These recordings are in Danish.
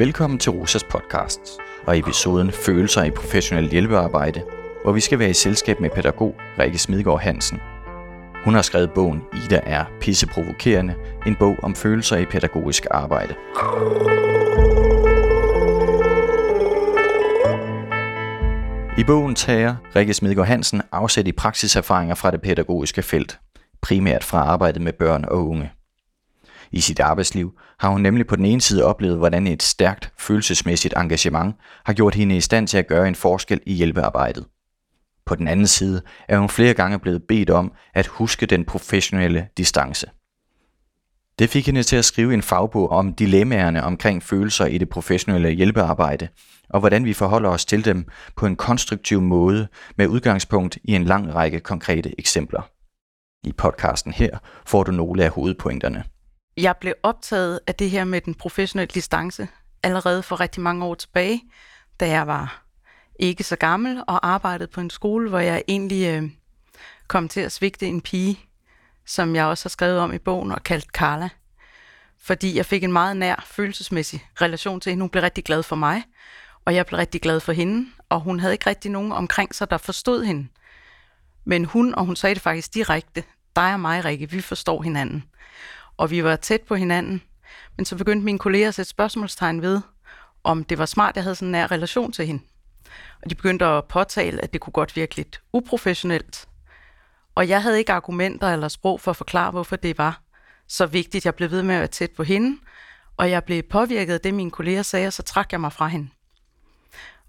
Velkommen til Rosas podcast og episoden Følelser i professionelt hjælpearbejde, hvor vi skal være i selskab med pædagog Rikke Smidgaard Hansen. Hun har skrevet bogen Ida er pisseprovokerende, en bog om følelser i pædagogisk arbejde. I bogen tager Rikke Smidgaard Hansen afsæt i praksiserfaringer fra det pædagogiske felt, primært fra arbejdet med børn og unge. I sit arbejdsliv har hun nemlig på den ene side oplevet, hvordan et stærkt følelsesmæssigt engagement har gjort hende i stand til at gøre en forskel i hjælpearbejdet. På den anden side er hun flere gange blevet bedt om at huske den professionelle distance. Det fik hende til at skrive en fagbog om dilemmaerne omkring følelser i det professionelle hjælpearbejde, og hvordan vi forholder os til dem på en konstruktiv måde med udgangspunkt i en lang række konkrete eksempler. I podcasten her får du nogle af hovedpointerne. Jeg blev optaget af det her med den professionelle distance allerede for rigtig mange år tilbage, da jeg var ikke så gammel og arbejdede på en skole, hvor jeg egentlig øh, kom til at svigte en pige, som jeg også har skrevet om i bogen og kaldt Carla. Fordi jeg fik en meget nær følelsesmæssig relation til hende. Hun blev rigtig glad for mig, og jeg blev rigtig glad for hende, og hun havde ikke rigtig nogen omkring sig, der forstod hende. Men hun, og hun sagde det faktisk direkte, dig og mig, Rikke, vi forstår hinanden og vi var tæt på hinanden. Men så begyndte mine kolleger at sætte spørgsmålstegn ved, om det var smart, at jeg havde sådan en nær relation til hende. Og de begyndte at påtale, at det kunne godt virke lidt uprofessionelt. Og jeg havde ikke argumenter eller sprog for at forklare, hvorfor det var så vigtigt. Jeg blev ved med at være tæt på hende, og jeg blev påvirket af det, mine kolleger sagde, og så trak jeg mig fra hende.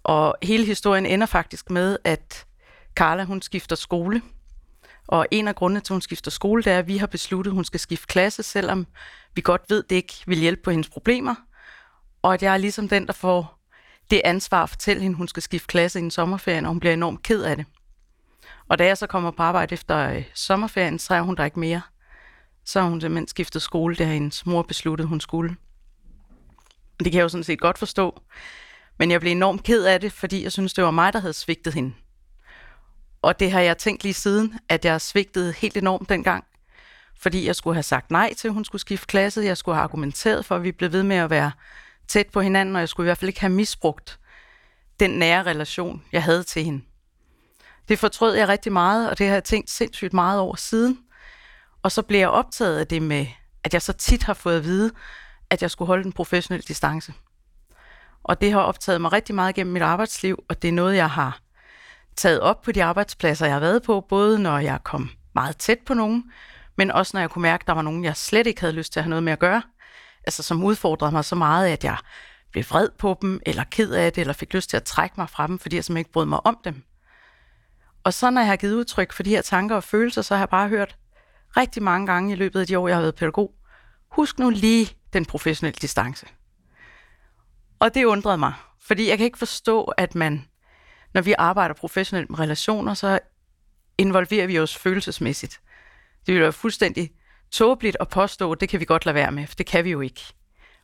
Og hele historien ender faktisk med, at Carla hun skifter skole, og en af grundene til, at hun skifter skole, det er, at vi har besluttet, at hun skal skifte klasse, selvom vi godt ved, at det ikke vil hjælpe på hendes problemer. Og at jeg er ligesom den, der får det ansvar at fortælle hende, at hun skal skifte klasse i en sommerferie, og hun bliver enormt ked af det. Og da jeg så kommer på arbejde efter øh, sommerferien, så er hun der ikke mere. Så har hun simpelthen skiftet skole, det har hendes mor besluttet, hun skulle. Det kan jeg jo sådan set godt forstå. Men jeg blev enormt ked af det, fordi jeg synes, det var mig, der havde svigtet hende. Og det har jeg tænkt lige siden, at jeg svigtede helt enormt dengang. Fordi jeg skulle have sagt nej til, at hun skulle skifte klasse. Jeg skulle have argumenteret for, at vi blev ved med at være tæt på hinanden, og jeg skulle i hvert fald ikke have misbrugt den nære relation, jeg havde til hende. Det fortrød jeg rigtig meget, og det har jeg tænkt sindssygt meget over siden. Og så blev jeg optaget af det med, at jeg så tit har fået at vide, at jeg skulle holde en professionel distance. Og det har optaget mig rigtig meget gennem mit arbejdsliv, og det er noget, jeg har taget op på de arbejdspladser, jeg har været på, både når jeg kom meget tæt på nogen, men også når jeg kunne mærke, at der var nogen, jeg slet ikke havde lyst til at have noget med at gøre. Altså som udfordrede mig så meget, at jeg blev vred på dem, eller ked af det, eller fik lyst til at trække mig fra dem, fordi jeg simpelthen ikke brød mig om dem. Og så når jeg har givet udtryk for de her tanker og følelser, så har jeg bare hørt rigtig mange gange i løbet af de år, jeg har været pædagog, husk nu lige den professionelle distance. Og det undrede mig, fordi jeg kan ikke forstå, at man når vi arbejder professionelt med relationer, så involverer vi os følelsesmæssigt. Det vil være fuldstændig tåbeligt at påstå, at det kan vi godt lade være med, for det kan vi jo ikke.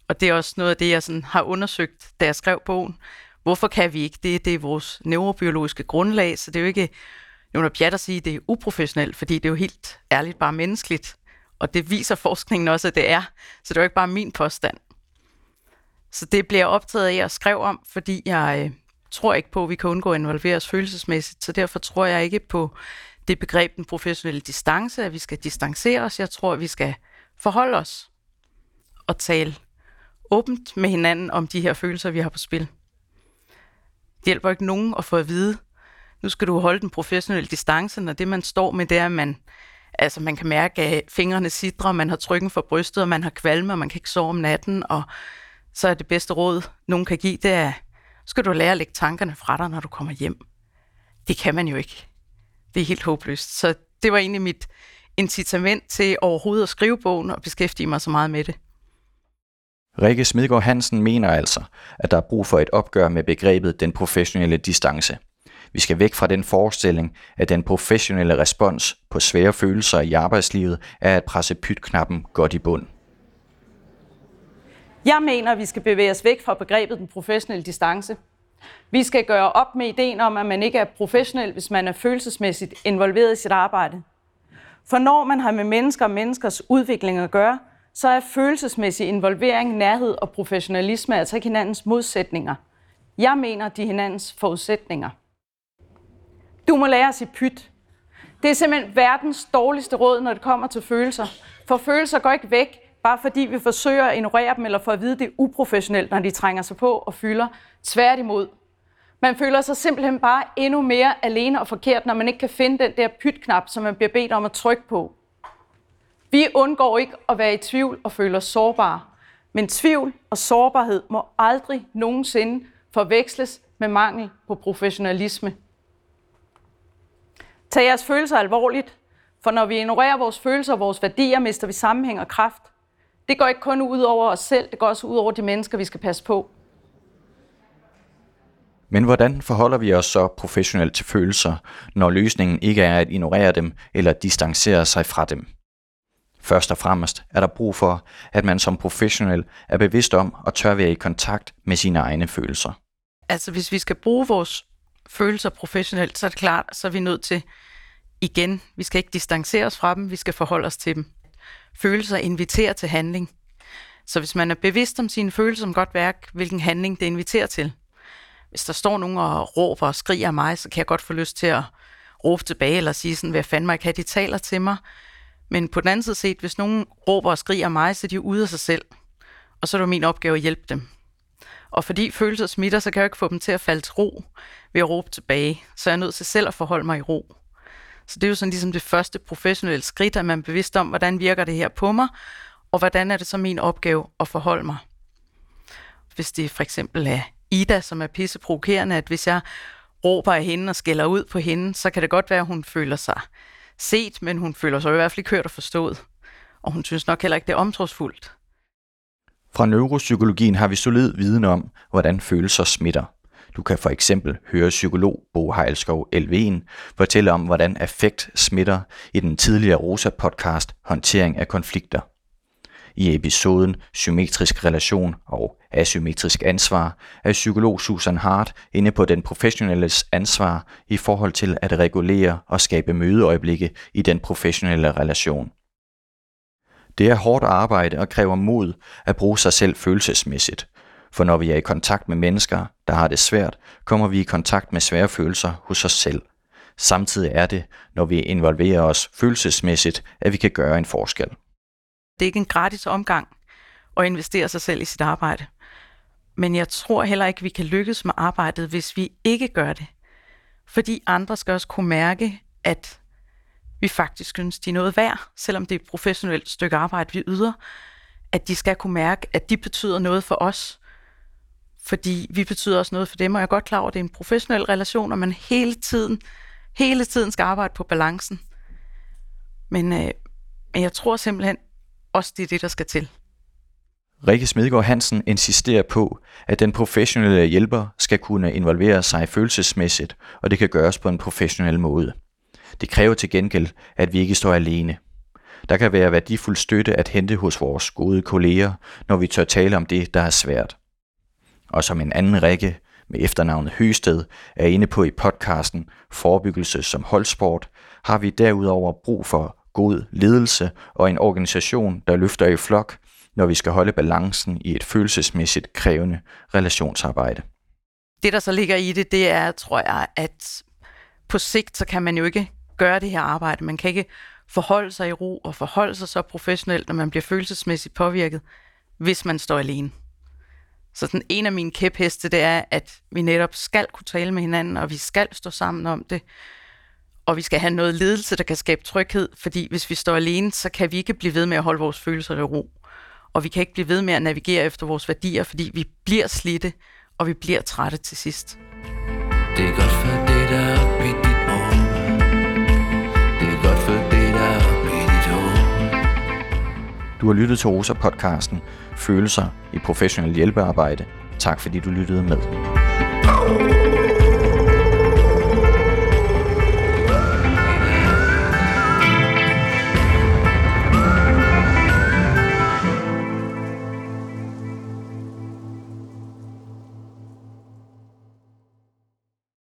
Og det er også noget af det, jeg sådan har undersøgt, da jeg skrev bogen. Hvorfor kan vi ikke det? Det er vores neurobiologiske grundlag, så det er jo ikke nogen pjat at sige, at det er uprofessionelt, fordi det er jo helt ærligt bare menneskeligt. Og det viser forskningen også, at det er. Så det er jo ikke bare min påstand. Så det bliver jeg optaget af at skrive om, fordi jeg øh, tror ikke på, at vi kan undgå at involvere os følelsesmæssigt, så derfor tror jeg ikke på det begreb den professionelle distance, at vi skal distancere os. Jeg tror, at vi skal forholde os og tale åbent med hinanden om de her følelser, vi har på spil. Det hjælper ikke nogen at få at vide, nu skal du holde den professionelle distance, når det, man står med, det er, at man, altså, man kan mærke, at fingrene sidder, man har trykken for brystet, og man har kvalme, og man kan ikke sove om natten, og så er det bedste råd, nogen kan give, det er, skal du lære at lægge tankerne fra dig, når du kommer hjem. Det kan man jo ikke. Det er helt håbløst. Så det var egentlig mit incitament til overhovedet at skrive bogen og beskæftige mig så meget med det. Rikke Smidgaard Hansen mener altså, at der er brug for et opgør med begrebet den professionelle distance. Vi skal væk fra den forestilling, at den professionelle respons på svære følelser i arbejdslivet er at presse pytknappen godt i bund. Jeg mener, at vi skal bevæge os væk fra begrebet den professionelle distance. Vi skal gøre op med ideen om, at man ikke er professionel, hvis man er følelsesmæssigt involveret i sit arbejde. For når man har med mennesker og menneskers udvikling at gøre, så er følelsesmæssig involvering, nærhed og professionalisme altså ikke hinandens modsætninger. Jeg mener, de er hinandens forudsætninger. Du må lære at sige pyt. Det er simpelthen verdens dårligste råd, når det kommer til følelser. For følelser går ikke væk, bare fordi vi forsøger at ignorere dem, eller for at vide, det er uprofessionelt, når de trænger sig på og fylder. Tværtimod. Man føler sig simpelthen bare endnu mere alene og forkert, når man ikke kan finde den der pytknap, som man bliver bedt om at trykke på. Vi undgår ikke at være i tvivl og føle os sårbare. Men tvivl og sårbarhed må aldrig nogensinde forveksles med mangel på professionalisme. Tag jeres følelser alvorligt, for når vi ignorerer vores følelser og vores værdier, mister vi sammenhæng og kraft. Det går ikke kun ud over os selv, det går også ud over de mennesker, vi skal passe på. Men hvordan forholder vi os så professionelt til følelser, når løsningen ikke er at ignorere dem eller distancere sig fra dem? Først og fremmest er der brug for, at man som professionel er bevidst om og tør være i kontakt med sine egne følelser. Altså hvis vi skal bruge vores følelser professionelt, så er det klart, så er vi nødt til igen, vi skal ikke distancere os fra dem, vi skal forholde os til dem. Følelser inviterer til handling. Så hvis man er bevidst om sine følelser som godt værk, hvilken handling det inviterer til. Hvis der står nogen og råber og skriger af mig, så kan jeg godt få lyst til at råbe tilbage eller sige sådan, hvad fanden mig kan, de taler til mig. Men på den anden side set, hvis nogen råber og skriger af mig, så er de ude af sig selv. Og så er det min opgave at hjælpe dem. Og fordi følelser smitter, så kan jeg jo ikke få dem til at falde til ro ved at råbe tilbage. Så jeg er nødt til selv at forholde mig i ro. Så det er jo sådan ligesom det første professionelle skridt, at man er bevidst om, hvordan virker det her på mig, og hvordan er det så min opgave at forholde mig. Hvis det for eksempel er Ida, som er pisseprovokerende, at hvis jeg råber af hende og skælder ud på hende, så kan det godt være, at hun føler sig set, men hun føler sig i hvert fald ikke hørt og forstået. Og hun synes nok heller ikke, det er omtrogsfuldt. Fra neuropsykologien har vi solid viden om, hvordan følelser smitter. Du kan for eksempel høre psykolog Bo Heilskov Elven fortælle om, hvordan affekt smitter i den tidligere Rosa-podcast Håndtering af konflikter. I episoden Symmetrisk relation og asymmetrisk ansvar er psykolog Susan Hart inde på den professionelles ansvar i forhold til at regulere og skabe mødeøjeblikke i den professionelle relation. Det er hårdt arbejde og kræver mod at bruge sig selv følelsesmæssigt, for når vi er i kontakt med mennesker, der har det svært, kommer vi i kontakt med svære følelser hos os selv. Samtidig er det, når vi involverer os følelsesmæssigt, at vi kan gøre en forskel. Det er ikke en gratis omgang at investere sig selv i sit arbejde. Men jeg tror heller ikke, vi kan lykkes med arbejdet, hvis vi ikke gør det. Fordi andre skal også kunne mærke, at vi faktisk synes, de er noget værd, selvom det er et professionelt stykke arbejde, vi yder, at de skal kunne mærke, at de betyder noget for os, fordi vi betyder også noget for dem, og jeg er godt klar over, at det er en professionel relation, og man hele tiden, hele tiden skal arbejde på balancen. Men, øh, men jeg tror simpelthen også, det er det, der skal til. Rikke Smedgaard Hansen insisterer på, at den professionelle hjælper skal kunne involvere sig følelsesmæssigt, og det kan gøres på en professionel måde. Det kræver til gengæld, at vi ikke står alene. Der kan være værdifuld støtte at hente hos vores gode kolleger, når vi tør tale om det, der er svært. Og som en anden række med efternavnet Høsted er inde på i podcasten Forebyggelse som holdsport, har vi derudover brug for god ledelse og en organisation, der løfter i flok, når vi skal holde balancen i et følelsesmæssigt krævende relationsarbejde. Det, der så ligger i det, det er, tror jeg, at på sigt, så kan man jo ikke gøre det her arbejde. Man kan ikke forholde sig i ro og forholde sig så professionelt, når man bliver følelsesmæssigt påvirket, hvis man står alene. Så sådan en af mine kæpheste, det er, at vi netop skal kunne tale med hinanden, og vi skal stå sammen om det. Og vi skal have noget ledelse, der kan skabe tryghed, fordi hvis vi står alene, så kan vi ikke blive ved med at holde vores følelser i ro. Og vi kan ikke blive ved med at navigere efter vores værdier, fordi vi bliver slidte, og vi bliver trætte til sidst. Det er godt for det, der er i dit Du har lyttet til Rosa-podcasten Følelser i professionel hjælpearbejde. Tak fordi du lyttede med. Oh.